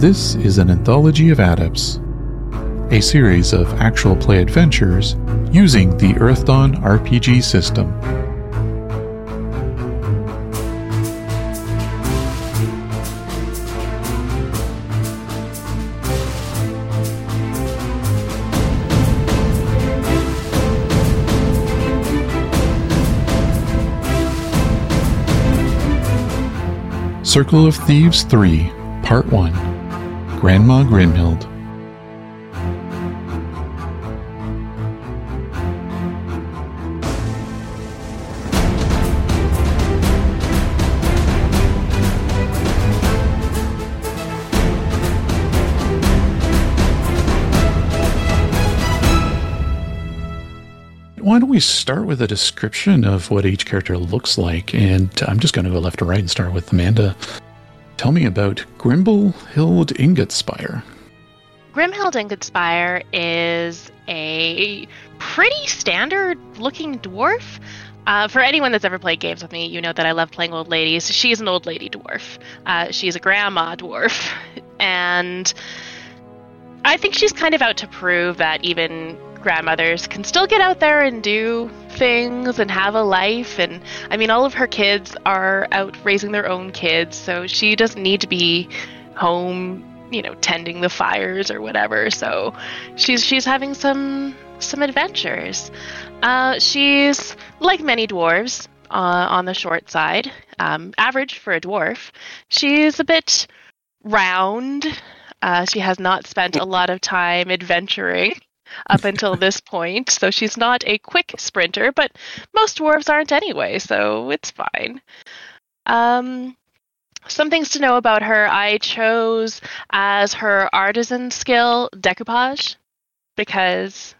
This is an anthology of adepts, a series of actual play adventures using the Earthdawn RPG system. Circle of Thieves 3, Part 1 Grandma Grymhilde. Why don't we start with a description of what each character looks like? And I'm just going to go left to right and start with Amanda. Tell me about Grimble-Hild Ingotspire. Grymhilde Ingotspire is a pretty standard looking dwarf. Uh, for anyone that's ever played games with me, you know that I love playing old ladies. She's an old lady dwarf. Uh, she's a grandma dwarf. And I think she's kind of out to prove that even grandmothers can still get out there and do things and have a life. And I mean, all of her kids are out raising their own kids, so she doesn't need to be home, you know, tending the fires or whatever. So she's she's having some some adventures. Uh, she's like many dwarves uh, on the short side, um, average for a dwarf. She's a bit round. Uh, she has not spent a lot of time adventuring up until this point, so she's not a quick sprinter, but most dwarves aren't anyway, so it's fine. Um, some things to know about her I chose as her artisan skill decoupage because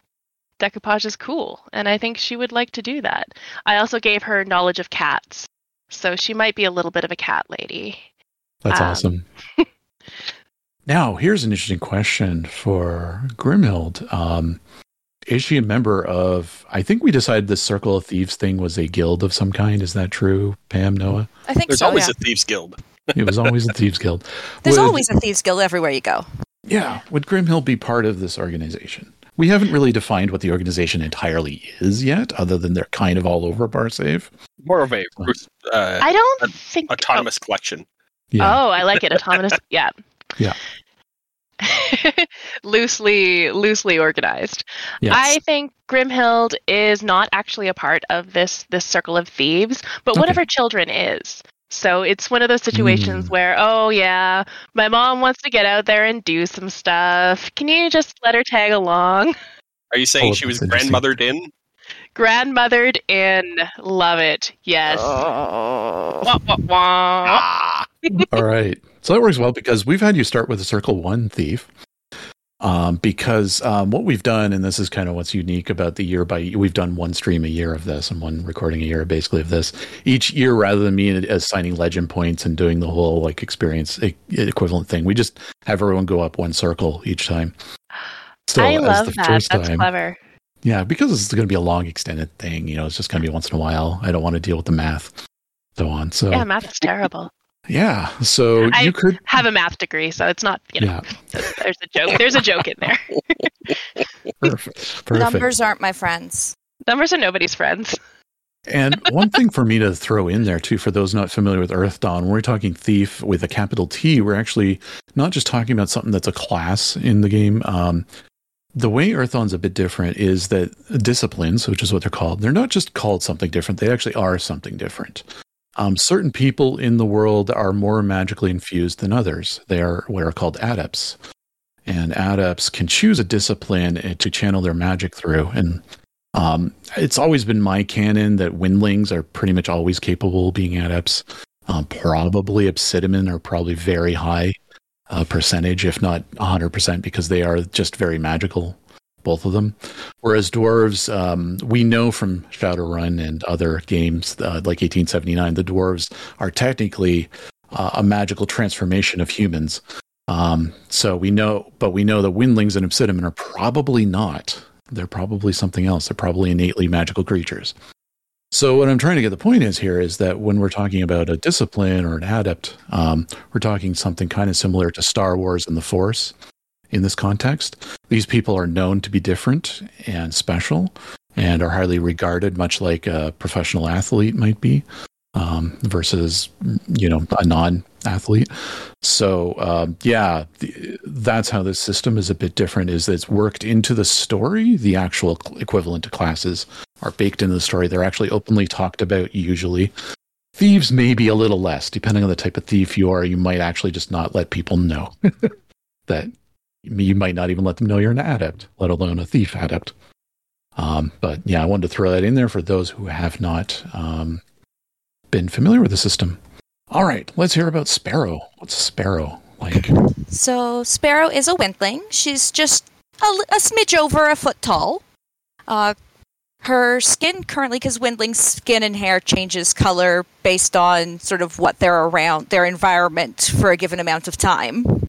decoupage is cool, and I think she would like to do that. I also gave her knowledge of cats, so she might be a little bit of a cat lady. That's Um, awesome. now, here's an interesting question for Grymhilde. Um, is she a member of? I think we decided the Circle of Thieves thing was a guild of some kind. Is that true, Pam, Noah? I think There's so. always yeah. a thieves guild. It was always a Thieves Guild. There's Would- always a thieves guild everywhere you go. Yeah. Would Grymhilde be part of this organization? We haven't really defined what the organization entirely is yet, other than they're kind of all over Barsaive. More of a uh, I don't An think autonomous collection. Yeah. Oh, I like it. Autonomous. yeah. Yeah. loosely, loosely organized. yes. I think Grymhilde is not actually a part of this this circle of thieves, but one of her children is. So it's one of those situations Mm. where, oh yeah, my mom wants to get out there and do some stuff. Can you just let her tag along? Are you saying Oh, she was grandmothered in? Grandmothered in, love it. Yes. Oh. Wah, wah, wah. Ah, All right. So that works well because we've had you start with a Circle One thief. Um, because um, what we've done, and this is kind of what's unique about the year by we've done one stream a year of this and one recording a year basically of this. Each year, rather than me assigning legend points and doing the whole like experience equivalent thing, we just have everyone go up one circle each time. So I love the that. first That's time- clever. Yeah, because it's going to be a long extended thing. You know, it's just going to be once in a while. I don't want to deal with the math, so on. So Yeah, math is terrible. Yeah, so I you could Have a math degree, so it's not. You know, yeah, there's a joke. There's a joke in there. perfect, perfect. Numbers aren't my friends. Numbers are nobody's friends. And one thing for me to throw in there too, for those not familiar with Earthdawn, when we're talking thief with a capital T, we're actually not just talking about something that's a class in the game. Um, the way Earthdawn's a bit different is that disciplines, which is what they're called, they're not just called something different; they actually are something different. Um, certain people in the world are more magically infused than others. They are what are called adepts, and adepts can choose a discipline uh, to channel their magic through. And um, it's always been my canon that windlings are pretty much always capable of being adepts. Um, probably obsidimen are probably very high uh, percentage, if not 100%, because they are just very magical, both of them. Whereas dwarves, um, we know from Shadowrun and other games uh, like 1879, the dwarves are technically uh, a magical transformation of humans. Um, so we know, but we know that windlings and obsidimen are probably not. They're probably something else. They're probably innately magical creatures. So what I'm trying to get the point is here is that when we're talking about a discipline or an adept, um, we're talking something kind of similar to Star Wars and the Force in this context. These people are known to be different and special and are highly regarded, much like a professional athlete might be, um, versus you know a non-athlete. So um, yeah, the, that's how this system is a bit different. Is that it's worked into the story. The actual equivalent to classes are baked into the story. They're actually openly talked about usually. Thieves may be a little less, depending on the type of thief you are. You might actually just not let people know that you might not even let them know you're an adept, let alone a thief adept. Um, but yeah, I wanted to throw that in there for those who have not um, been familiar with the system. All right, let's hear about Sparrow. What's Sparrow like? So Sparrow is a windling. She's just a, a smidge over a foot tall. Uh, her skin currently, because windlings' skin and hair changes color based on sort of what they're around, their environment for a given amount of time.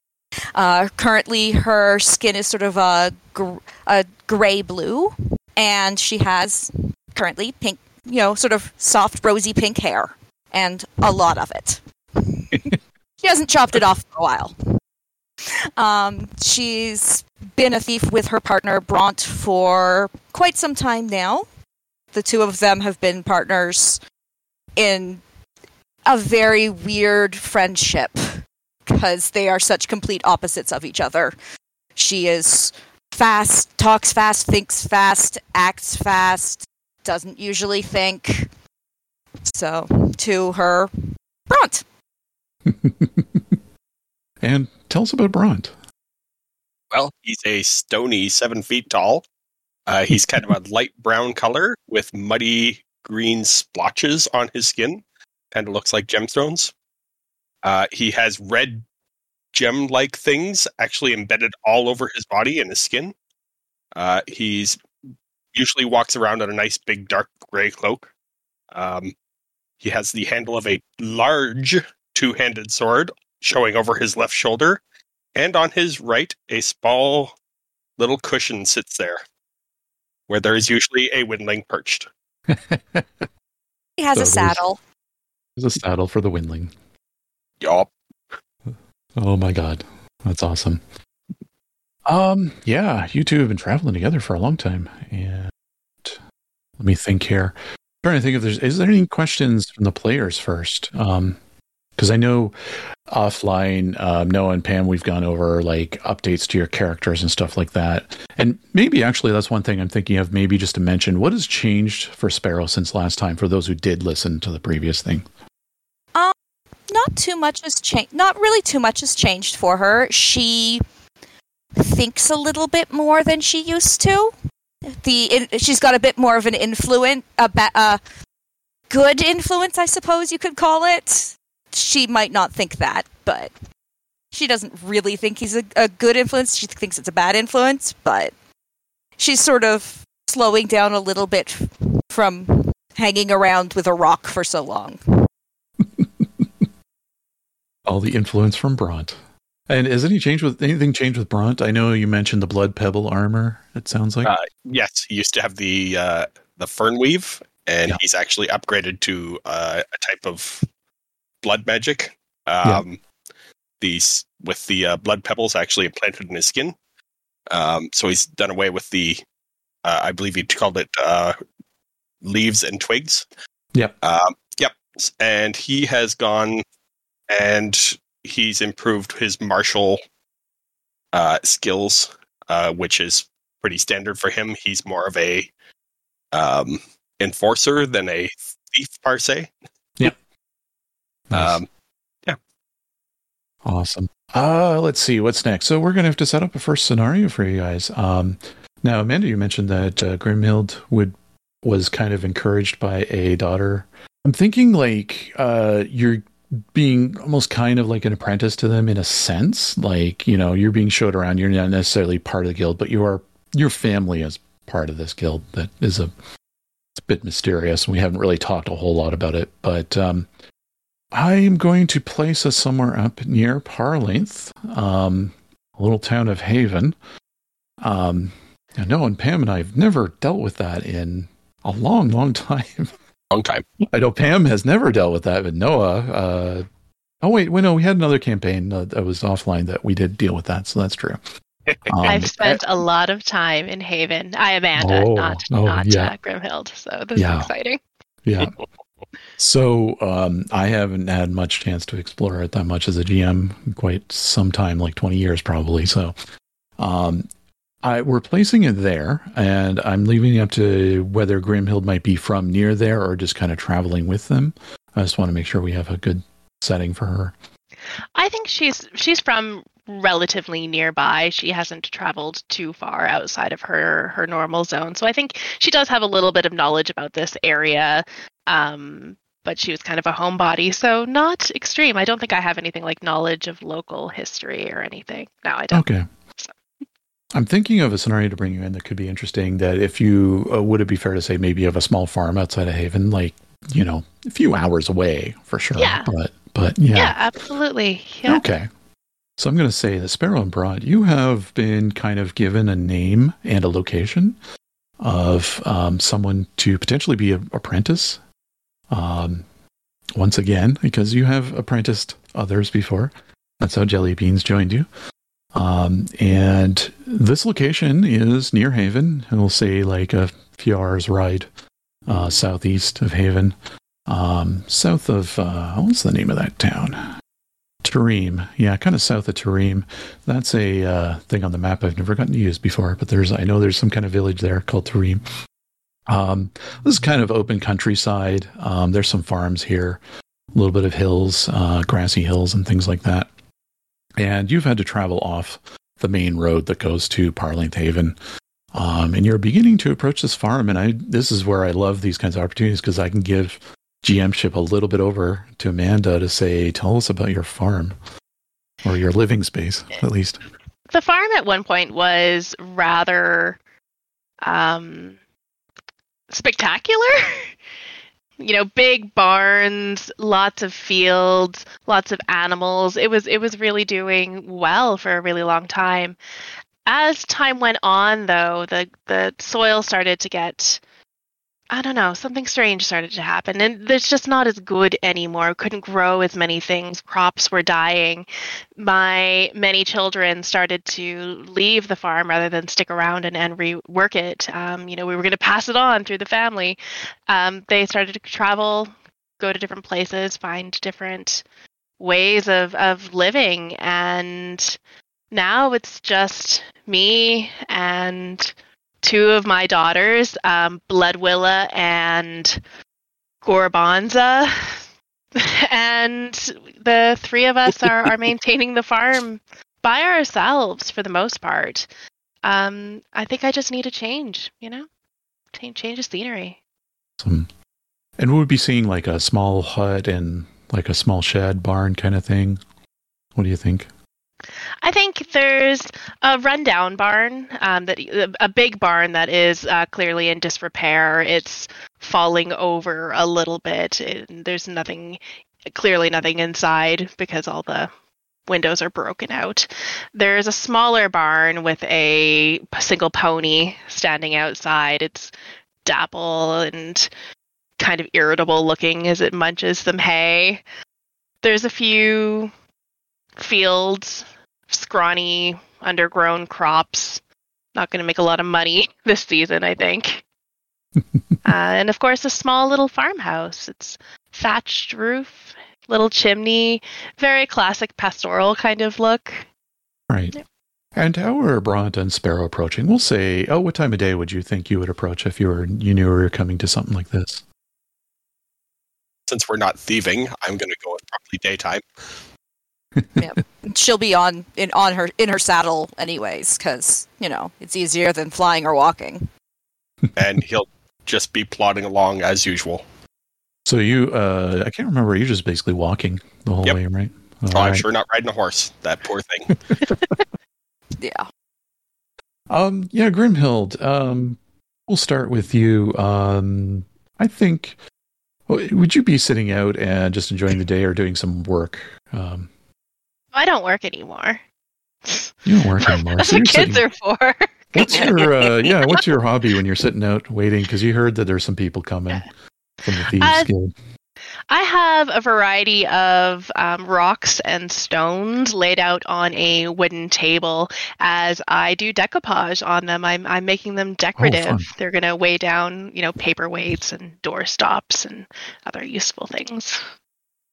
Uh, currently, her skin is sort of a, gr- a gray blue, and she has currently pink, you know, sort of soft, rosy pink hair, and a lot of it. she hasn't chopped it off for a while. Um, she's been a thief with her partner Bront for quite some time now. The two of them have been partners in a very weird friendship because they are such complete opposites of each other. She is fast, talks fast, thinks fast, acts fast, doesn't usually think. So, to her, Bront. and tell us about Bront. Well, he's a stony seven feet tall. Uh, he's kind of a light brown color with muddy green splotches on his skin. Kind of looks like gemstones. Uh, he has red gem like things actually embedded all over his body and his skin. Uh, he's usually walks around in a nice big dark gray cloak. Um, he has the handle of a large two handed sword showing over his left shoulder, and on his right, a small little cushion sits there, where there is usually a windling perched. He has So a saddle. There's a saddle for the Windling. Yup. Oh my god, that's awesome. Um, yeah, you two have been traveling together for a long time, and let me think here. trying to think if there's is there any questions from the players first? Um, because I know offline, um, Noah and Pam, we've gone over like updates to your characters and stuff like that, and maybe actually that's one thing I'm thinking of. Maybe just to mention what has changed for Sparrow since last time for those who did listen to the previous thing. Not too much has changed. Not really too much has changed for her. She thinks a little bit more than she used to. The in, she's got a bit more of an influence, a ba- a good influence, I suppose you could call it. She might not think that, but she doesn't really think he's a, a good influence. She thinks it's a bad influence, but she's sort of slowing down a little bit from hanging around with a rock for so long. All the influence from Bront. And has any change with anything changed with Bront? I know you mentioned the blood pebble armor. It sounds like Uh, yes, he used to have the uh, the fern weave, and Yeah. he's actually upgraded to uh, a type of blood magic. Yeah. Um, These with the uh, blood pebbles actually implanted in his skin. Um, so he's done away with the, uh, I believe he called it uh, leaves and twigs. Yep. Um, yep. And he has gone and he's improved his martial uh, skills, uh, which is pretty standard for him. He's more of a um, enforcer than a thief per se. Nice. Um, yeah. awesome. Uh, let's see what's next. So we're gonna have to set up a first scenario for you guys. Um, now, Amanda, you mentioned that uh, Grymhilde would was kind of encouraged by a daughter. I'm thinking like uh, you're being almost kind of like an apprentice to them in a sense. Like you know, you're being showed around. You're not necessarily part of the guild, but you are your family is part of this guild. That is a it's a bit mysterious. and We haven't really talked a whole lot about it, but um, I am going to place us somewhere up near Parlainth, um, a little town of Haven. Um, know, and Pam and I have never dealt with that in a long, long time. Long time. I know Pam has never dealt with that, but Noah. Uh, oh wait, well, no, we had another campaign uh, that was offline that we did deal with that, so that's true. Um, I've spent a lot of time in Haven. I Amanda, Oh, not oh, not yeah. uh, Grymhilde. So this Yeah. is exciting. Yeah. So um, I haven't had much chance to explore it that much as a GM quite some time, like 20 years probably. So um, I we're placing it there, and I'm leaving it up to whether Grymhilde might be from near there or just kind of traveling with them. I just want to make sure we have a good setting for her. I think she's she's from relatively nearby. She hasn't traveled too far outside of her her normal zone. So I think she does have a little bit of knowledge about this area. Um but she was kind of a homebody, so not extreme. I don't think I have anything like knowledge of local history or anything. No, I don't. Okay. I'm thinking of a scenario to bring you in that could be interesting. That if you uh, would it be fair to say maybe you have a small farm outside of Haven, like you know a few hours away for sure. Yeah. But but yeah. Yeah, absolutely. Yeah. Okay. So I'm going to say that Sparrow and Bront, you have been kind of given a name and a location of um, someone to potentially be an apprentice. Um, once again, because you have apprenticed others before. That's how Jelly Beans joined you. Um, and this location is near Haven. And we'll say like a few hours ride uh, southeast of Haven. Um, south of, uh, what's the name of that town? Tareem. Yeah, kind of south of Tareem. That's a uh, thing on the map I've never gotten to use before, but there's I know there's some kind of village there called Tareem. Um, this is kind of open countryside. Um, there's some farms here, a little bit of hills, uh, grassy hills, and things like that. And you've had to travel off the main road that goes to Parlainth Haven. Um, and you're beginning to approach this farm, and I this is where I love these kinds of opportunities because I can give GM ship a little bit over to Amanda to say, tell us about your farm or your living space, at least. the farm at one point was rather um spectacular you know big barns lots of fields lots of animals. It was it was really doing well for a really long time. As time went on though the the soil started to get I don't know, something strange started to happen, and it's just not as good anymore. Couldn't grow as many things. Crops were dying. My many children started to leave the farm rather than stick around and, and rework it. Um, you know, we were going to pass it on through the family. Um, they started to travel, go to different places, find different ways of, of living, and now it's just me and two of my daughters, um, Bloodwilla and Gorabonza. And the three of us are, are maintaining the farm by ourselves for the most part. Um, I think I just need a change, you know? Change, change of scenery. Some, and we would be seeing like a small hut and like a small shed barn kind of thing. What do you think? I think there's a rundown barn, um, that a big barn that is uh, clearly in disrepair. It's falling over a little bit. And there's nothing, clearly nothing inside because all the windows are broken out. There's a smaller barn with a single pony standing outside. It's dapple and kind of irritable looking as it munches some hay. There's a few fields, scrawny, undergrown crops. Not going to make a lot of money this season, I think. uh, and of course, a small little farmhouse. It's thatched roof, little chimney, very classic pastoral kind of look. Right. Yep. And how are Bront and Sparrow approaching? We'll say, oh, what time of day would you think you would approach if you were you knew we were coming to something like this? Since we're not thieving, I'm going to go with probably daytime. She'll be on in on her in her saddle anyways, because you know it's easier than flying or walking. and he'll just be plodding along as usual. So you, uh, I can't remember. You're just basically walking the whole Yep. way, right? Oh, All I'm right. sure not riding a horse. That poor thing. Yeah. Um, yeah, Grymhilde. Um, we'll start with you. Um, I think. Would you be sitting out and just enjoying the day, or doing some work? Um, I don't work anymore. you don't work anymore. That's so what kids sitting- are for. What's your uh, yeah? What's your hobby when you're sitting out waiting? Because you heard that there's some people coming. from the Thieves Uh, Guild? I have a variety of um, rocks and stones laid out on a wooden table as I do decoupage on them. I'm, I'm making them decorative. fun. They're going to weigh down, you know, paperweights and door stops and other useful things.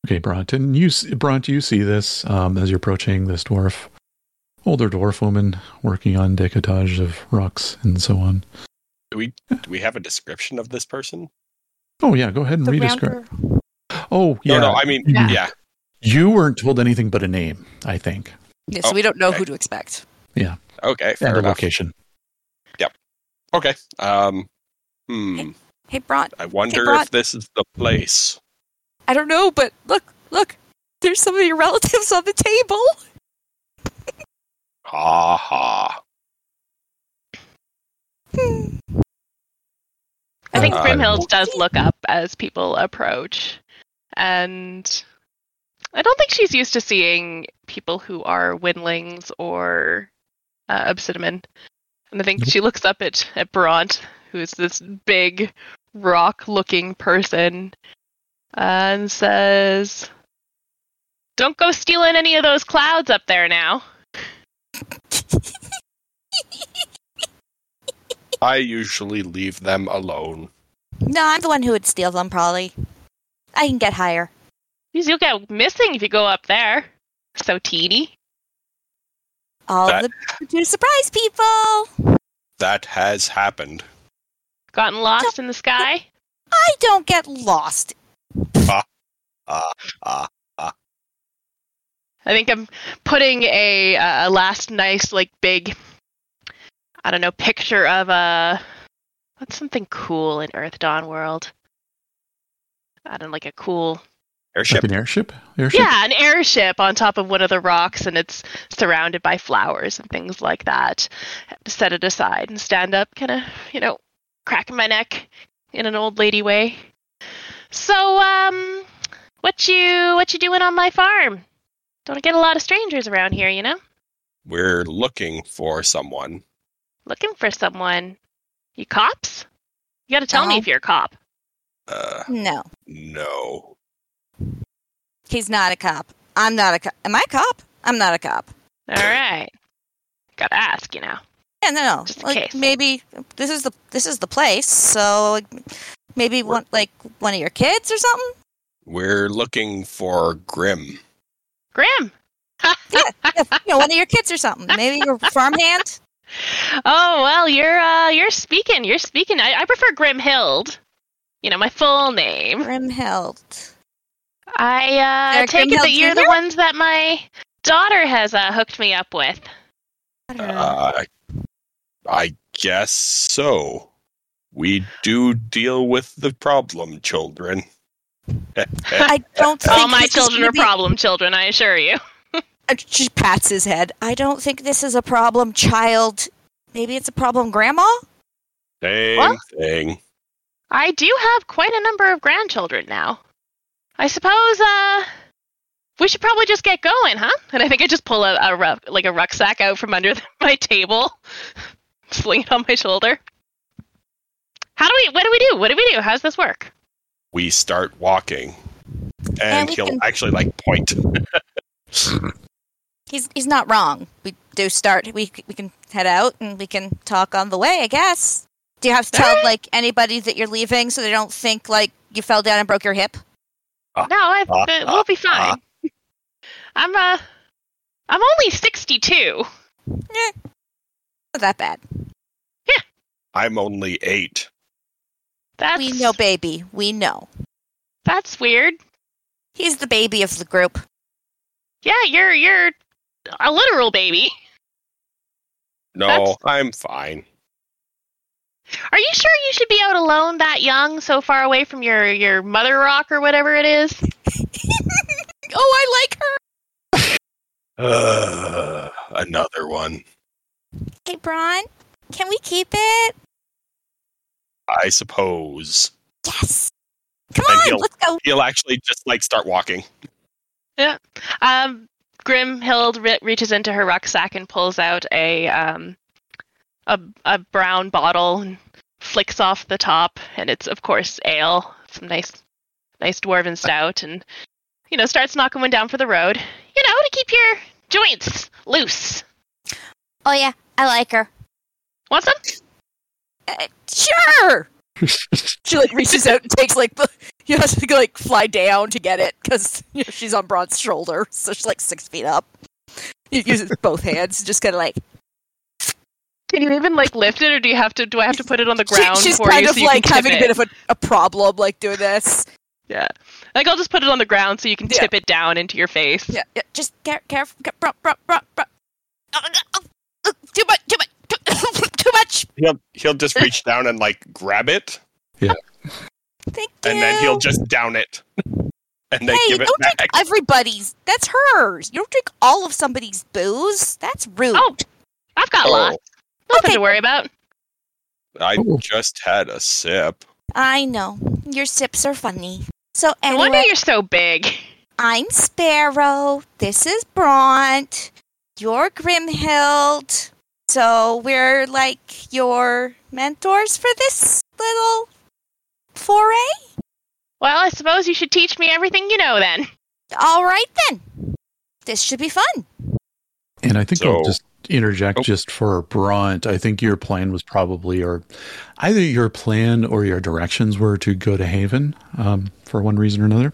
Okay, Bront, and you, Bront, you see this um, as you're approaching this dwarf, older dwarf woman working on decoupage of rocks and so on. Do we do we have a description of this person? Oh yeah, go ahead and The read rounder- Oh yeah, No, no. I mean, Yeah. yeah. you weren't told anything but a name, I think, Yeah, so Oh, we don't know okay. who to expect. Yeah. Okay, fair and a enough. location. Yep. Okay. Um. Hmm. Hey, Bron, I wonder Brock. if this is the place. I don't know, but look, look. There's some of your relatives on the table. Ha ha. I think Uh, Grimhills does look up as people approach. And I don't think she's used to seeing people who are windlings or uh, obsidimen. And I think she looks up at, at Bront, who's this big rock looking person, and says, Don't go stealing any of those clouds up there now. I usually leave them alone. No, I'm the one who would steal them, probably. I can get higher. You'll get missing if you go up there. So teeny. All That- the to surprise people. That has happened. Gotten lost in the sky. I don't get lost. Ah, I think I'm putting a a last nice like big I don't know picture of a what's something cool in Earthdawn world. I don't like a cool airship. Like an airship? Airship? yeah an airship on top of one of the rocks and it's surrounded by flowers and things like that. I have to set it aside and stand up, kind of you know cracking my neck in an old lady way. So um, what you what you doing on my farm? Don't get a lot of strangers around here, you know. We're looking for someone. Looking for someone. You cops? You gotta tell me if you're a cop. Uh, No, no. he's not a cop. I'm not a cop. Am I a cop? I'm not a cop. Alright. Gotta ask, you know. Yeah, no, no. Just in Like case. maybe this is the this is the place. So like, maybe one like one of your kids or something. We're looking for Grim. Grim! Yeah, you know, one of your kids or something. Maybe your farmhand. Oh well you're uh you're speaking. You're speaking. I, I prefer Grymhilde. You know, my full name. Grymhilde. I uh Eric take it that you're the ones that my daughter has uh, hooked me up with. Uh, I guess so. We do deal with the problem children. I don't think All my children are be- problem children, I assure you. Uh, She pats his head. I don't think this is a problem, child. Maybe it's a problem, grandma. Same What? thing. I do have quite a number of grandchildren now. I suppose uh we should probably just get going, huh? And I think I just pull a, a ru- like a rucksack out from under the, my table, sling it on my shoulder. How do we? What do we do? What do we do? How's this work? We start walking. And And he'll can- actually like point. He's he's not wrong. We do start. We we can head out and we can talk on the way. I guess. Do you have to tell like anybody that you're leaving so they don't think like you fell down and broke your hip? No, I, Ah, uh, we'll be ah, fine. I'm uh, I'm only sixty-two. Not that bad. Yeah. I'm only eight. That's We know, baby. We know. that's weird. He's the baby of the group. Yeah, you're you're a literal baby. No, That's- I'm fine. Are you sure you should be out alone that young, so far away from your your mother rock or whatever it is? Oh, I like her. Uh, another one. Hey, Bront, can we keep it? I suppose. Yes. Come And on, he'll- let's go. He'll actually just like start walking. Yeah. Um, Grymhilde re- reaches into her rucksack and pulls out a um a a brown bottle and flicks off the top, and it's of course ale some nice, nice dwarven stout, and you know starts knocking one down for the road. You know to keep your joints loose. Oh yeah, I like her. Want some? Uh, sure. she like reaches out and takes like the you have to like fly down to get it because you know, she's on Bront's shoulder, so she's like six feet up. You use both hands, just kind of like Can you even like lift it, or do you have to? Do I have to put it on the she- ground she's for kind you of so you like having a bit of a, a problem like doing this. Yeah, like I'll just put it on the ground so you can Yeah. tip it down into your face. Yeah, yeah. Just care, careful. Care, bro, bro, bro, bro. Too much, too much, too, too much. He'll he'll just reach down and like grab it, Thank you. and then he'll just down it, and then hey, give it don't back. drink everybody's. That's hers. You don't drink all of somebody's booze. That's rude. Oh, I've got Oh, lots. Nothing Okay. to worry about. I just had a sip. I know. Your sips are funny. So No wonder you're so big. I'm Sparrow. This is Bront. You're Grymhilde. So we're like your mentors for this little foray. Well, I suppose you should teach me everything you know then. All right then. This should be fun. And I think I'll just interject Oh. just for Bront. I think your plan was probably, or either your plan or your directions were to go to Haven um, for one reason or another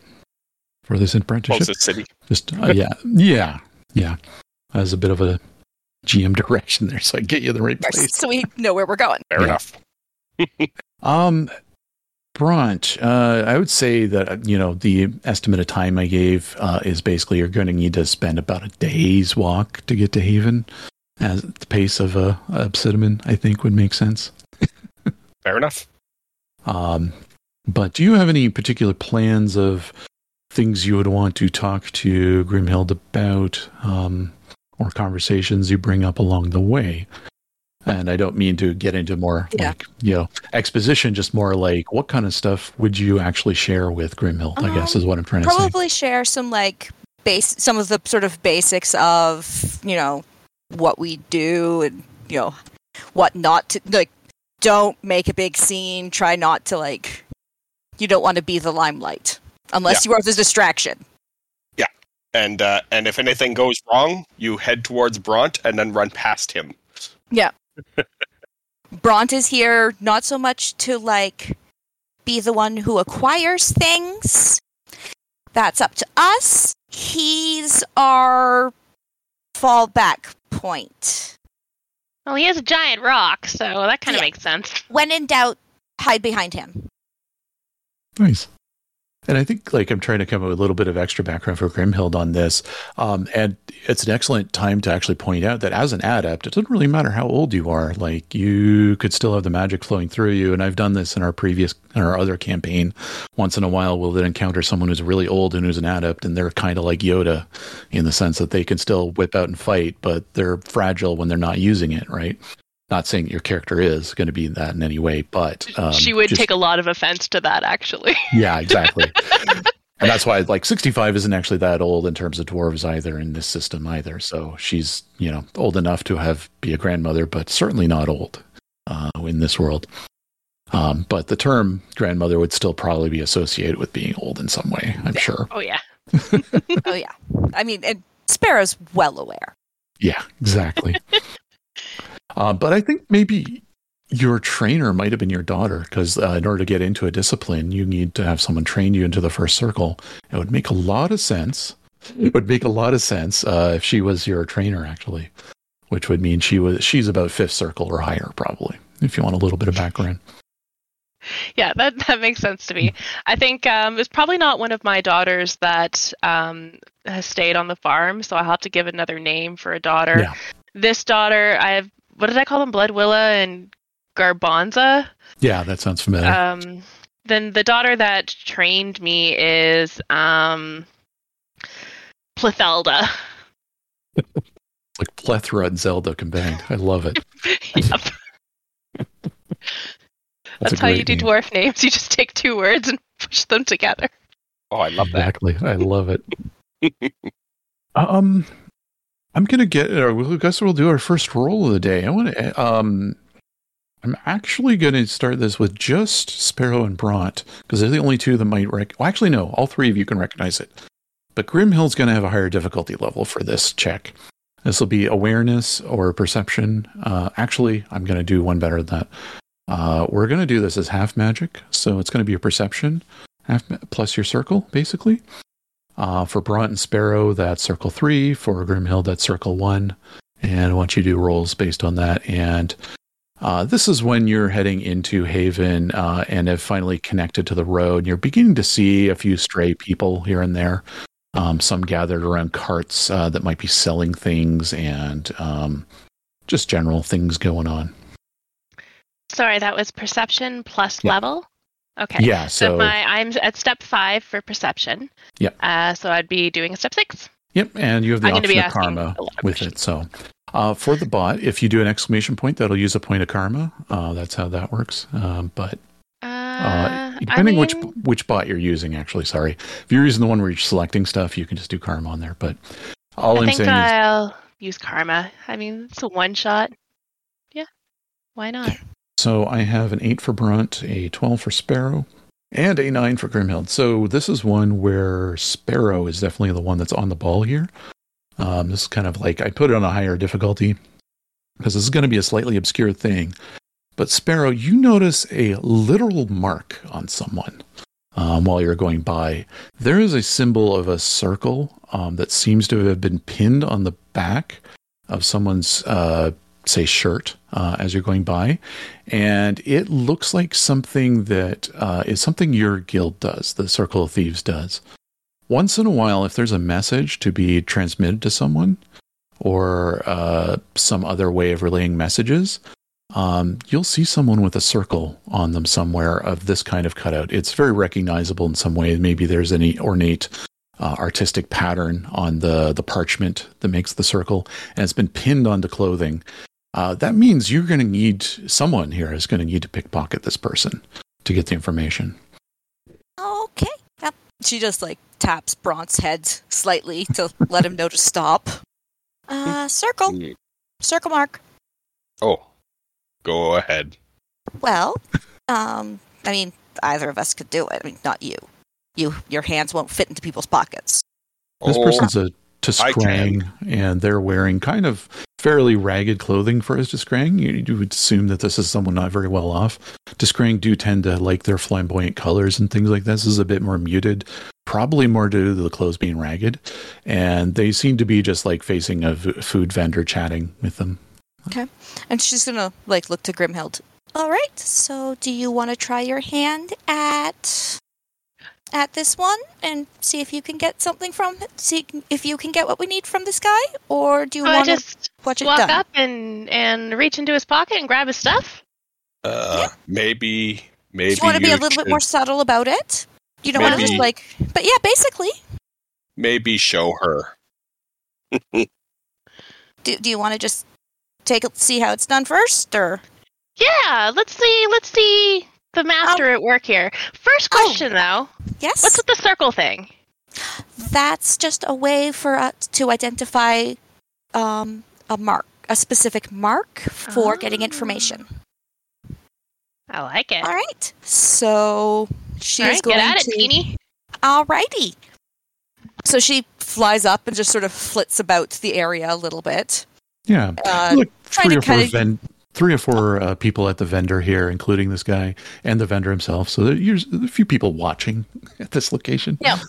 for this apprenticeship. Closest city. Just uh, yeah, yeah, yeah. As a bit of a GM direction there, so I get you the right place. So we know where we're going. Fair Yeah. enough. Um, Brunch. Uh, I would say that uh, you know the estimate of time I gave uh, is basically you're going to need to spend about a day's walk to get to Haven. As the pace of a, a obsidiman, I think would make sense. Fair enough. Um, but do you have any particular plans of things you would want to talk to Grymhilde about, um, or conversations you bring up along the way? And I don't mean to get into more Yeah. like you know exposition, just more like what kind of stuff would you actually share with Grymhilde? I guess Um, is what I'm trying to say. Probably share some like base, some of the sort of basics of you know what we do and you know what not to like. Don't make a big scene. Try not to like. You don't want to be the limelight unless you are the distraction. And uh, and if anything goes wrong, you head towards Bront and then run past him. Yeah. Bront is here not so much to like be the one who acquires things. That's up to us. He's our fallback point. Well, he is a giant rock, so that kind of Yeah. makes sense. When in doubt, hide behind him. Nice. And I think like I'm trying to come up with a little bit of extra background for Grymhilde on this. Um, and it's an excellent time to actually point out that as an adept, it doesn't really matter how old you are. Like you could still have the magic flowing through you. And I've done this in our previous, in our other campaign. Once in a while, we'll then encounter someone who's really old and who's an adept, and they're kind of like Yoda in the sense that they can still whip out and fight, but they're fragile when they're not using it. Right. Not saying your character is going to be that in any way, but um, she would just- take a lot of offense to that, actually. yeah, exactly. and that's why like 65 isn't actually that old in terms of dwarves either in this system either. So she's, you know, old enough to have be a grandmother, but certainly not old uh, in this world. Um, but the term grandmother would still probably be associated with being old in some way, I'm sure. Oh yeah. oh yeah. I mean, and Sparrow's well aware. Yeah, exactly. uh, but I think maybe your trainer might have been your daughter because uh, in order to get into a discipline, you need to have someone train you into the first circle. It would make a lot of sense. It would make a lot of sense uh, if she was your trainer, actually, which would mean she was she's about fifth circle or higher, probably. If you want a little bit of background. Yeah, that that makes sense to me. I think um, it's probably not one of my daughters that um, has stayed on the farm, so I'll have to give another name for a daughter. Yeah. This daughter, I have what did I call them? Blood Bloodwilla and Garbanza. Yeah, that sounds familiar. Um, then the daughter that trained me is um, Plethelda. like plethora and Zelda combined. I love it. yep. That's, That's how you do name. dwarf names. You just take two words and push them together. Oh, I love that. Exactly. I love it. um, I'm gonna get. Or I guess we'll do our first roll of the day. I want to. Um, I'm actually to start this with just Sparrow and Bront because they're the only two that might rec. Well, actually, no, all three of you can recognize it. But Grymhilde's going to have a higher difficulty level for this check. This will be awareness or perception. Uh, actually, I'm to do one better than that. Uh, we're to do this as half magic, so it's to be a perception half ma- plus your circle, basically. Uh, for Bront and Sparrow, that's circle three. For Grymhilde, that's circle one. And I want you to do rolls based on that. And uh, this is when you're heading into Haven uh, and have finally connected to the road. You're beginning to see a few stray people here and there. Um, some gathered around carts uh, that might be selling things and um, just general things going on. Sorry, that was perception plus Yeah. level. Okay. Yeah, So, so my I'm at step five for perception. Yep. Uh, so I'd be doing a step six. Yep, and you have the I'm option of karma of with it. So, uh, for the bot, if you do an exclamation point, that'll use a point of karma. Uh, that's how that works. Um, but Uh, uh, I depending which which bot you're using, actually, sorry, if you're using the one where you're selecting stuff, you can just do karma on there. But all I I'm think saying is, I'll use karma. I mean, it's a one shot. Yeah. Why not? So I have an eight for Bront, a twelve for Sparrow, and a nine for Grymhilde. So this is one where Sparrow is definitely the one that's on the ball here. Um, this is kind of like I put it on a higher difficulty because this is going to be a slightly obscure thing. But Sparrow, you notice a literal mark on someone um, while you're going by. There is a symbol of a circle um, that seems to have been pinned on the back of someone's, uh, say, shirt uh, as you're going by. And it looks like something that uh, is something your guild does, the Circle of Thieves does. Once in a while, if there's a message to be transmitted to someone or uh, some other way of relaying messages, um, you'll see someone with a circle on them somewhere of this kind of cutout. It's very recognizable in some way. Maybe there's any ornate uh, artistic pattern on the, the parchment that makes the circle, and it's been pinned onto clothing. Uh, that means you're going to need someone here is going to need to pickpocket this person to get the information. Okay. Yep. She just like taps Bront's head slightly to let him know to stop. Uh, circle. Mm. Circle mark. Oh, go ahead. Well, um, I mean, either of us could do it. I mean, not you. You, your hands won't fit into people's pockets. This Oh, person's a can. T'skrang, and they're wearing kind of fairly ragged clothing for a T'skrang. You, you would assume that this is someone not very well off. T'skrang do tend to like their flamboyant colors and things like this. This is a bit more muted, probably more due to the clothes being ragged. And they seem to be just like facing a food vendor chatting with them. Okay. And she's gonna like look to Grymhilde. All right. So, do you want to try your hand at at this one and see if you can get something from it? See if you can get what we need from this guy, or do you So want to just watch it walk done? up and and reach into his pocket and grab his stuff. Uh, maybe, maybe Do you want to be a you little bit more subtle about it? You don't want to just like, but yeah, basically. Maybe show her. Do Do you want to just take a, see how it's done first, or Yeah, let's see. Let's see the master at work here. First Oh. question though, yes? what's with the circle thing? That's just a way for us to identify um, a mark, a specific mark for getting information. I like it. All right. So she's All right, going get at it, to. Teeny. Alrighty. So she flies up and just sort of flits about the area a little bit. Yeah. Uh, Look, three or four, kinda- ven- three or four uh, people at the vendor here, including this guy and the vendor himself. So there's a few people watching at this location. Yeah.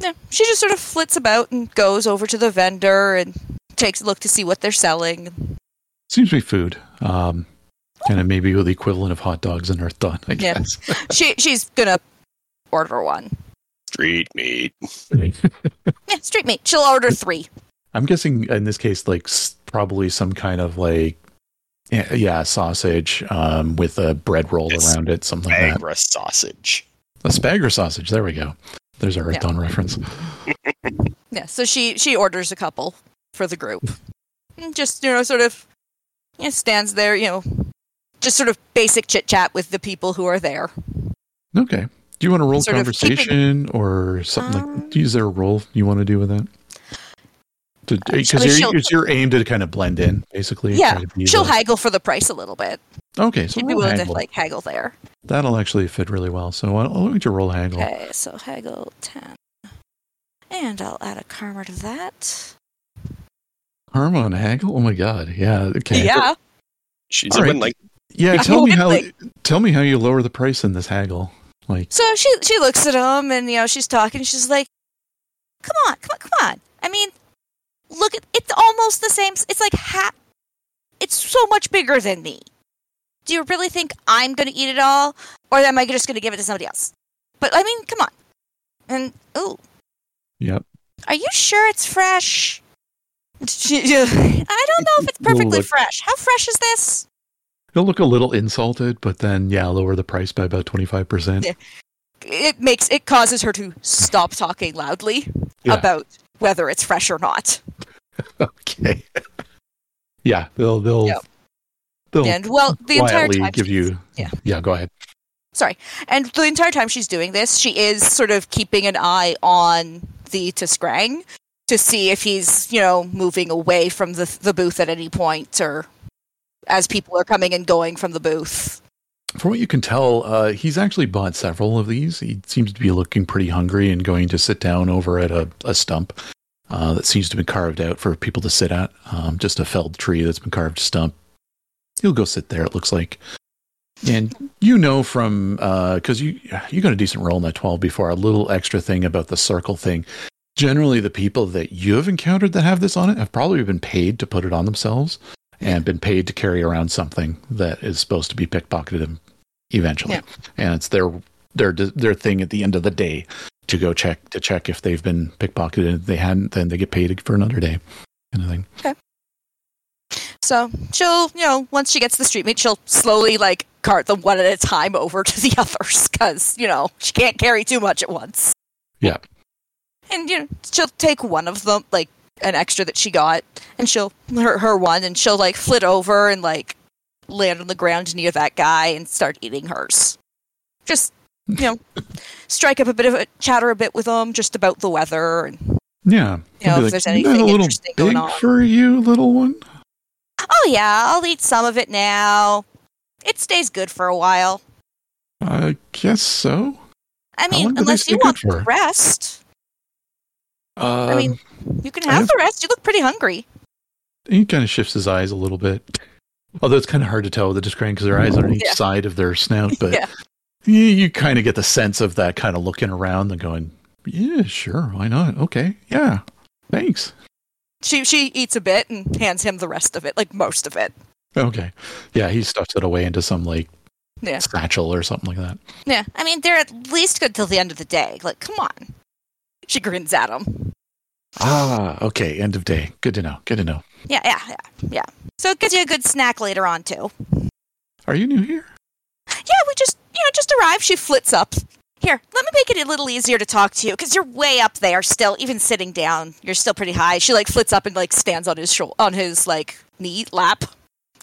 yeah, she just sort of flits about and goes over to the vendor and takes a look to see what they're selling. Seems to be food. Um, kind of maybe the equivalent of hot dogs in Earthdawn, I Yeah. guess. She she's gonna order one. Street meat. Yeah, street meat. She'll order three. I'm guessing in this case, like probably some kind of like, yeah, yeah sausage um, with a bread roll Yes. around it, something like that. Agra sausage. A spagger sausage. There we go. There's our Earth Yeah. Reference. Yeah, so she she orders a couple for the group. Just you know, sort of, you know, stands there, you know, just sort of basic chit chat with the people who are there. Okay. Do you want to roll Sort of keeping- conversation or something Um, like? Is there a role you want to do with that? Because I mean, you're, she'll- it's your aim to kind of blend in, basically. Yeah, try to be she'll the- haggle for the price a little bit. Okay, so She'd be roll willing to like haggle there. That'll actually fit really well. So I'll, I'll let you roll haggle. Okay, so haggle ten, and I'll add a karma to that. Karma on haggle? Oh my god. Yeah. Okay. Yeah, She's All right. like Yeah. Tell me how. willing. Tell me how you lower the price in this haggle. Like, So she she looks at him and you know she's talking. She's like, "Come on, come on, come on! I mean, look at it's almost the same. It's like ha- It's so much bigger than me. Do you really think I'm gonna eat it all, or am I just gonna give it to somebody else? But I mean, come on. And ooh, yep. are you sure it's fresh? I don't know if it's perfectly Look. fresh. How fresh is this? You'll look a little insulted, but then yeah, lower the price by about twenty five percent. It makes it causes her to stop talking loudly Yeah. about whether it's fresh or not. Okay. yeah, they'll they'll they'll And well, the entire time give you. yeah. Yeah. Go ahead. Sorry, and the entire time she's doing this, she is sort of keeping an eye on the T'skrang to see if he's, you know, moving away from the the booth at any point or as people are coming and going from the booth. From what you can tell, uh, he's actually bought several of these. He seems to be looking pretty hungry and going to sit down over at a, a stump uh, that seems to be carved out for people to sit at. Um, just a felled tree that's been carved to stump. You'll go sit there. It looks like, and you know from because you you got a decent roll in that twelve before. A little extra thing about the circle thing. Generally, the people that you have encountered that have this on it have probably been paid to put it on themselves and been paid to carry around something that is supposed to be pickpocketed eventually. Yeah. And it's their their their thing at the end of the day to go check to check if they've been pickpocketed. If they hadn't, then they get paid for another day, kind of thing. Okay. So she'll, you know, once she gets the street meat, she'll slowly like cart them one at a time over to the others because you know she can't carry too much at once. Yeah. And you know she'll take one of them, like an extra that she got, and she'll her her one, and she'll like flit over and like land on the ground near that guy and start eating hers. Just you know, strike up a bit of a chatter a bit with them just about the weather and Yeah. You know, if there's anything a little interesting going on." for you, little one. oh yeah, I'll eat some of it now. It stays good for a while. I guess so. I mean, long do they unless you want the rest. Um, I mean, you can have have- the rest. You look pretty hungry. he kind of shifts his eyes a little bit. Although it's kind of hard to tell with the T'skrang because their eyes are on each Yeah. side of their snout, but Yeah. You, you kind of get the sense of that kind of looking around and going, "Yeah, sure, why not? Okay, yeah, thanks." She she eats a bit and hands him the rest of it, like most of it. Okay, yeah, he stuffs it away into some like Yeah. satchel or something like that. Yeah, I mean they're at least good till the end of the day. Like, come on. She grins at him. Ah, okay, end of day. Good to know. Good to know. Yeah, yeah, yeah, yeah. So it gives you a good snack later on too. Are you new here? Yeah, we just know just arrived. She flits up. Here, let me make it a little easier to talk to you because you're way up there still. Even sitting down, you're still pretty high. She like flits up and like stands on his shoulder, on his like knee lap,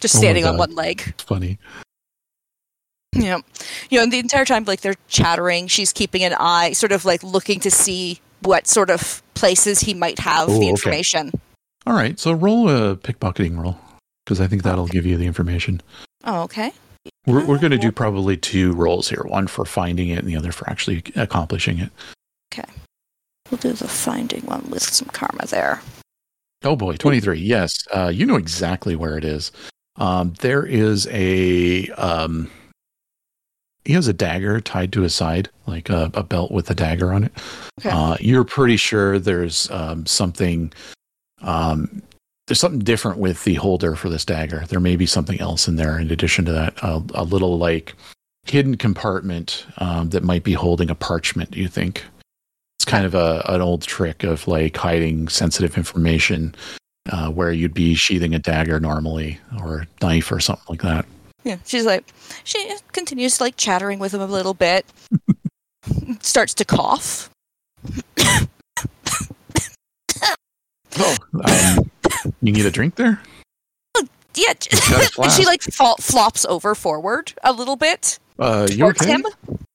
just Oh standing on one leg. Funny. Yeah. You know, and the entire time, like, they're chattering, she's keeping an eye, sort of like looking to see what sort of places he might have Oh, the okay. information. All right, so roll a pickpocketing roll because I think oh, that'll give you the information. Oh, okay. We're, we're going to do probably two rolls here one for finding it and the other for actually accomplishing it. Okay. We'll do the finding one with some karma there. Oh boy, 23. Yes, uh, you know exactly where it is. Um, there is a. Um, he has a dagger tied to his side, like a, a belt with a dagger on it. Okay. Uh, you're pretty sure there's um, something. Um, there's something different with the holder for this dagger. There may be something else in there in addition to that. A, a little like hidden compartment um, that might be holding a parchment. Do you think? It's kind of a an old trick of like hiding sensitive information, uh, where you'd be sheathing a dagger normally or a knife or something like that. Yeah. She's like, she continues like chattering with him a little bit, starts to cough. Oh, um, you need a drink there? Yeah. she like fall, flops over forward a little bit Uh, you okay? him.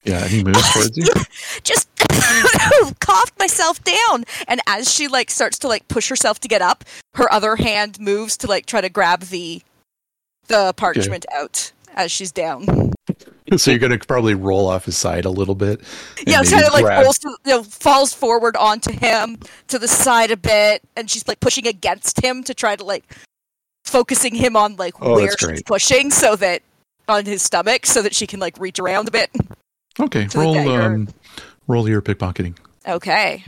Yeah, and he moves towards you. Just coughed myself down. And as she like starts to like push herself to get up, her other hand moves to like try to grab the the parchment out as she's down. so you're gonna probably roll off his side a little bit. Yeah, kind of like grab- rolls to, you know, falls forward onto him to the side a bit, and she's like pushing against him to try to like focusing him on like Oh, where she's pushing, so that on his stomach, so that she can like reach around a bit. Okay, roll um, roll your pickpocketing. Okay.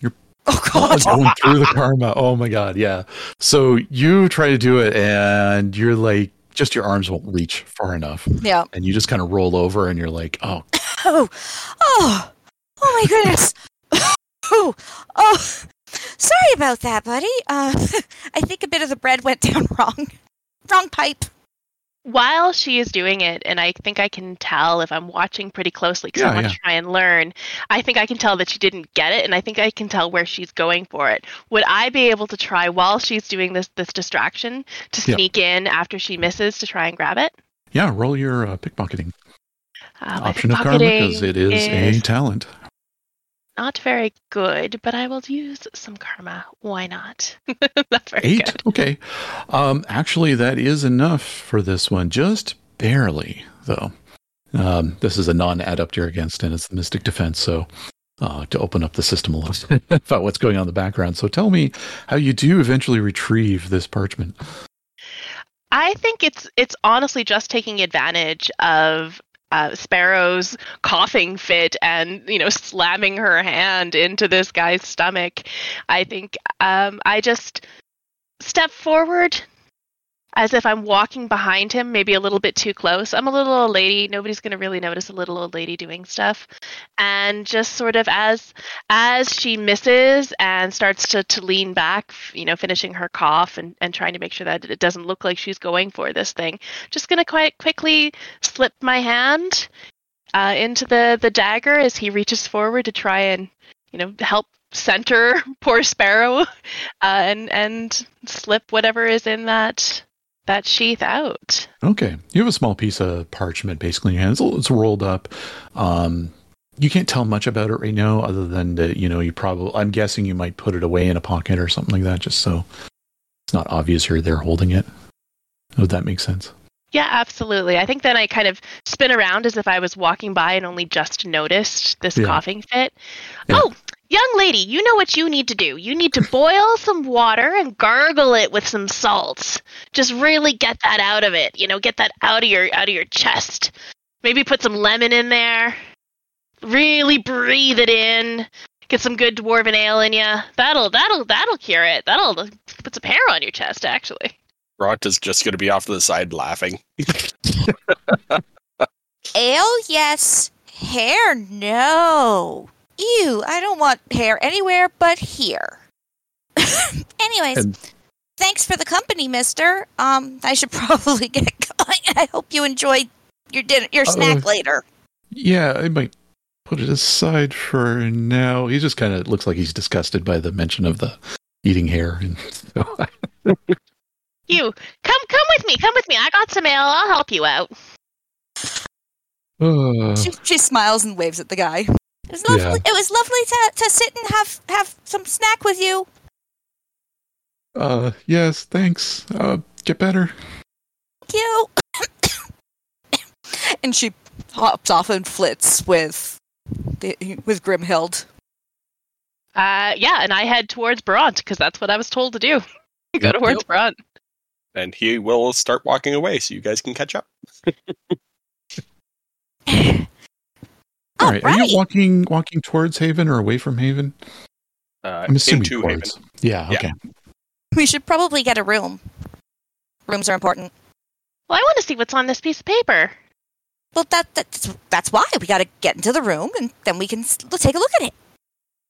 You're- Oh Oh, god. going through the karma. Oh my god, yeah. So you try to do it, and you're like, just your arms won't reach far enough, Yeah. and you just kind of roll over, and you're like, oh, Oh. Oh. Oh my goodness. oh. Oh. Sorry about that, buddy. Uh, I think a bit of the bread went down wrong. Wrong pipe. While she is doing it, and I think I can tell if I'm watching pretty closely because Yeah, I want yeah. to try and learn. I think I can tell that she didn't get it, and I think I can tell where she's going for it. Would I be able to try while she's doing this this distraction to Yeah. sneak in after she misses to try and grab it? yeah, roll your uh, pickpocketing Uh, option of karma because it is, a talent. Not very good, but I will use some karma. Why not? not very Eight. good. Okay. Um, actually, that is enough for this one, just barely, though. Um, this is a non-adept you're against, and it's the Mystic Defense, so uh, to open up the system a little bit about what's going on in the background. So tell me how you do eventually retrieve this parchment. I think it's it's honestly just taking advantage of uh, Sparrow's coughing fit and you know slamming her hand into this guy's stomach. I think um, I just step forward as if I'm walking behind him, maybe a little bit too close. I'm a little old lady. Nobody's going to really notice a little old lady doing stuff. And just sort of as as she misses and starts to, to lean back, you know, finishing her cough and, and trying to make sure that it doesn't look like she's going for this thing, just going to quite quickly slip my hand uh, into the, the dagger as he reaches forward to try and, you know, help center poor Sparrow uh, and and slip whatever is in that that sheath out. Okay. You have a small piece of parchment basically in your hands. It's rolled up. Um, you can't tell much about it right now, other than that, you know, you probably, I'm guessing you might put it away in a pocket or something like that, just so it's not obvious you're there holding it. Would that make sense? Yeah, absolutely. I think then I kind of spin around as if I was walking by and only just noticed this Yeah. coughing fit. Yeah. Oh, young lady, you know what you need to do. You need to boil some water and gargle it with some salts. Just really get that out of it. You know, get that out of your out of your chest. Maybe put some lemon in there. Really breathe it in. Get some good dwarven ale in you. That'll that'll that'll cure it. That'll put some hair on your chest actually. Rot is just going to be off to the side laughing. Ale, yes. Hair, no. Ew, I don't want hair anywhere but here. Anyways, And- thanks for the company, mister. Um, I should probably get going. I hope you enjoyed your dinner, your snack Uh, later. Yeah, I might put it aside for now. He just kind of looks like he's disgusted by the mention of the eating hair. And so You come come with me. Come with me. I got some ale. I'll help you out. Uh, She, she smiles and waves at the guy. It was lovely. Yeah. It was lovely to, to sit and have have some snack with you. uh, yes, thanks. Uh, get better. Thank you. and she hops off and flits with with Grymhilde. Uh, yeah, and I head towards Bront because that's what I was told to do. Go Yep. towards Yep. Bront. And he will start walking away so you guys can catch up. All All right. Are you walking walking towards Haven or away from Haven? Uh, I'm assuming into towards. Yeah. Yeah. Okay. We should probably get a room. Rooms are important. Well, I want to see what's on this piece of paper. Well, that, that's that's why we got to get into the room and then we can s- let's take a look at it.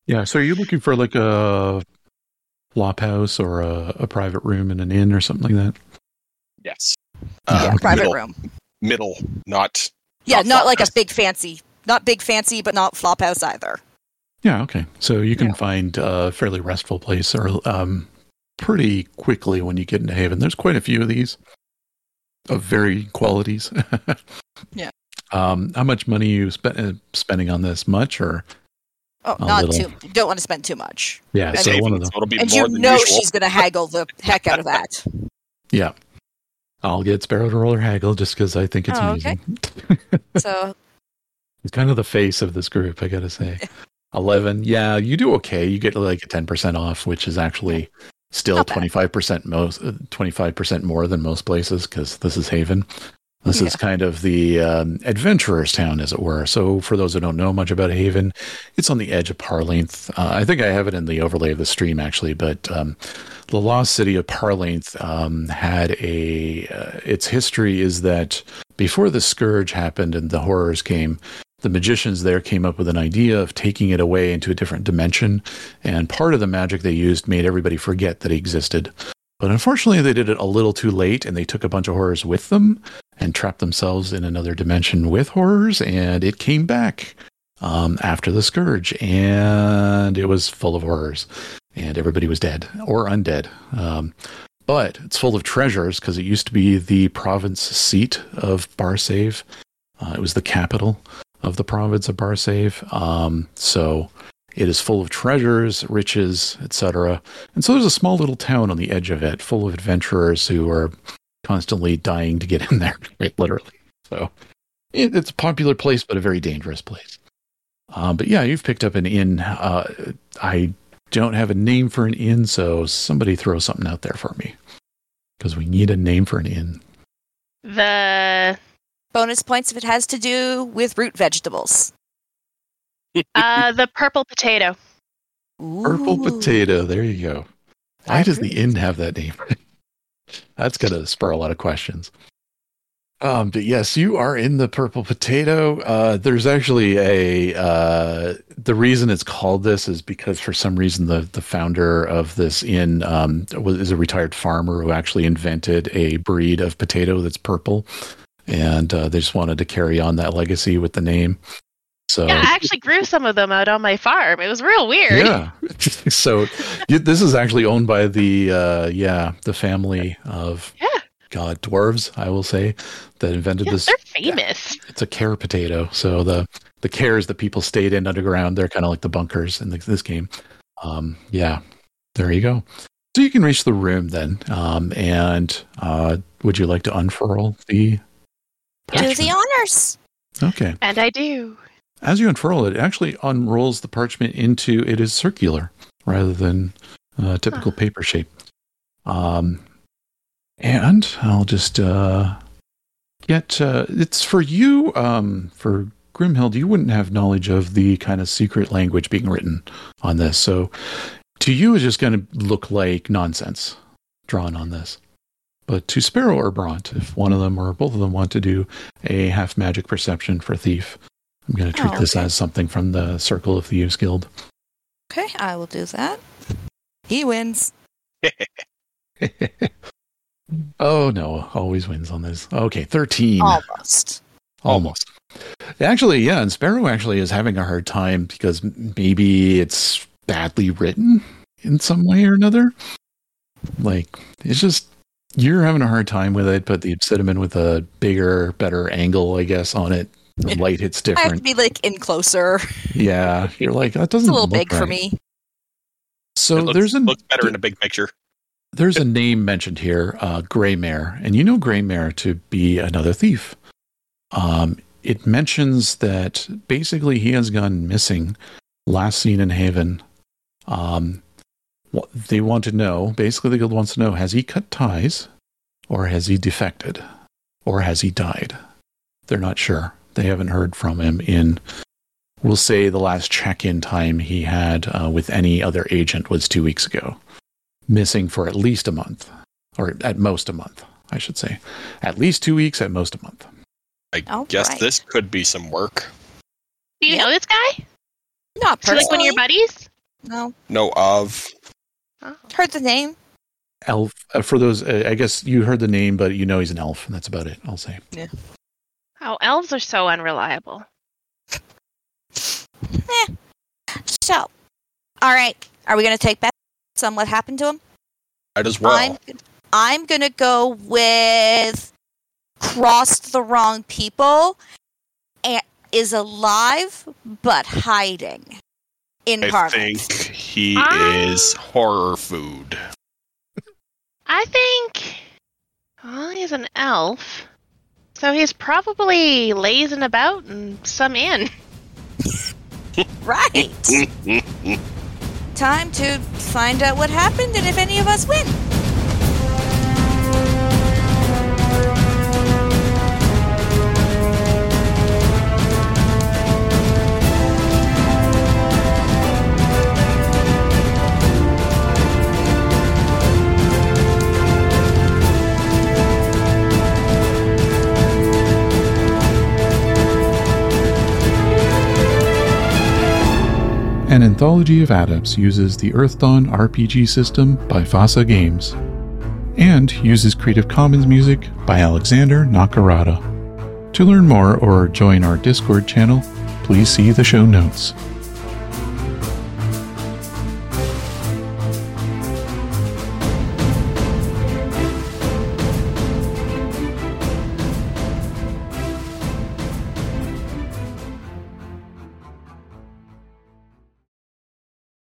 Yeah. So are you looking for like a flop house or a, a private room in an inn or something like that? Yes. Yeah, Uh, Private middle, room. middle, not. Yeah, Not not like a big fancy, not big fancy, but not flop house either. Yeah. Okay. So you can Yeah. find a fairly restful place or um, pretty quickly when you get into Haven. There's quite a few of these of very qualities. Yeah. Um, how much money you spe- uh, spending on this? Much or Oh, A not little. too. Don't want to spend too much. Yeah, It's so one of them. it'll be And more you than know usual. she's going to haggle the heck out of that. Yeah. I'll get Sparrow to roll her haggle just because I think it's Oh, okay. So He's kind of the face of this group, I gotta say. Eleven, yeah, you do okay. You get like a ten percent off, which is actually still twenty five percent most, twenty five percent more than most places because this is Haven. This is kind of the um, adventurer's town, as it were. So, for those who don't know much about Haven, it's on the edge of Parlainth. Uh, I think I have it in the overlay of the stream, actually. But um, the lost city of Parlainth um, had a. Uh, its history is that before the scourge happened and the horrors came, the magicians there came up with an idea of taking it away into a different dimension. And part of the magic they used made everybody forget that it existed. But unfortunately, they did it a little too late and they took a bunch of horrors with them and trapped themselves in another dimension with horrors. And it came back um, after the scourge and it was full of horrors. And everybody was dead or undead. Um, but it's full of treasures because it used to be the province seat of Barsaive. Uh, it was the capital of the province of Barsaive. Um, so it is full of treasures, riches, etc. And so there's a small little town on the edge of it, full of adventurers who are constantly dying to get in there, quite literally. So it, it's a popular place, but a very dangerous place. Um, but yeah, you've picked up an inn. Uh, I don't have a name for an inn, so somebody throw something out there for me because we need a name for an inn. The bonus points if it has to do with root vegetables. uh, the purple potato. Purple potato. There you go. Why does the agree. inn have that name? That's going to spur a lot of questions. Um, but yes, you are in the purple potato. Uh, there's actually a uh, the reason it's called this is because for some reason the the founder of this inn um, was is a retired farmer who actually invented a breed of potato that's purple, and uh, they just wanted to carry on that legacy with the name. So Yeah, I actually grew some of them out on my farm. It was real weird. yeah. so this is actually owned by the uh, yeah the family of Yeah. God dwarves. I will say that invented Yeah, this. they're famous. It's a kaer potato. So the the kaers that people stayed in underground. They're kind of like the bunkers in the, this game. Um, yeah. There you go. So you can reach the room then. Um, and uh, would you like to unfurl the? Do the honors. Okay. And I do. As you unfurl it, it actually unrolls the parchment into it is circular rather than uh, typical paper shape. Um, and I'll just uh, get uh, it's for you um, for Grymhilde. You wouldn't have knowledge of the kind of secret language being written on this, so to you it's just going to look like nonsense drawn on this. But to Sparrow or Bront, if one of them or both of them want to do a half magic perception for thief, I'm going to treat Oh, this as something from the Circle of Thieves Guild. Okay, I will do that. He wins. oh no, always wins on this. Okay, 13. Almost. Almost. Actually, yeah, and Sparrow actually is having a hard time because maybe it's badly written in some way or another. Like, it's just, you're having a hard time with it, but the obsidiman with a bigger, better angle, I guess, on it. The light hits different. I have to be like in closer. Yeah, you're like, that doesn't a little look big for me. So it looks, there's a looks better in a big picture. there's a name mentioned here, uh, Greymare, and you know Gray Mare to be another thief. Um, it mentions that basically he has gone missing, last seen in Haven. Um, what they want to know, basically, the guild wants to know: has he cut ties, or has he defected, or has he died? They're not sure. They haven't heard from him in. We'll say the last check-in time he had uh, with any other agent was two weeks ago missing for at least a month, or at most a month, I should say. At least two weeks, at most a month. I All guess right. this could be some work. Do you Yep. know this guy? Not Is he like one of your buddies? No. Know of. Oh. Heard the name. Elf, uh, for those, uh, I guess you heard the name, but you know he's an elf, and that's about it, I'll say. Oh, elves are so unreliable. Eh. So, all right. Are we going to take bets on what happened to him? Might as well. I'm I'm going to go with crossed the wrong people and is alive but hiding. In I Parlainth. think he Ah. is horror food. I think. Well, he's an elf. So he's probably lazing about in some inn. Right. Time to find out what happened and if any of us win. An anthology of adepts uses the Earthdawn RPG system by FASA Games and uses Creative Commons music by Alexander Nakarada. To learn more or join our Discord channel, please see the show notes.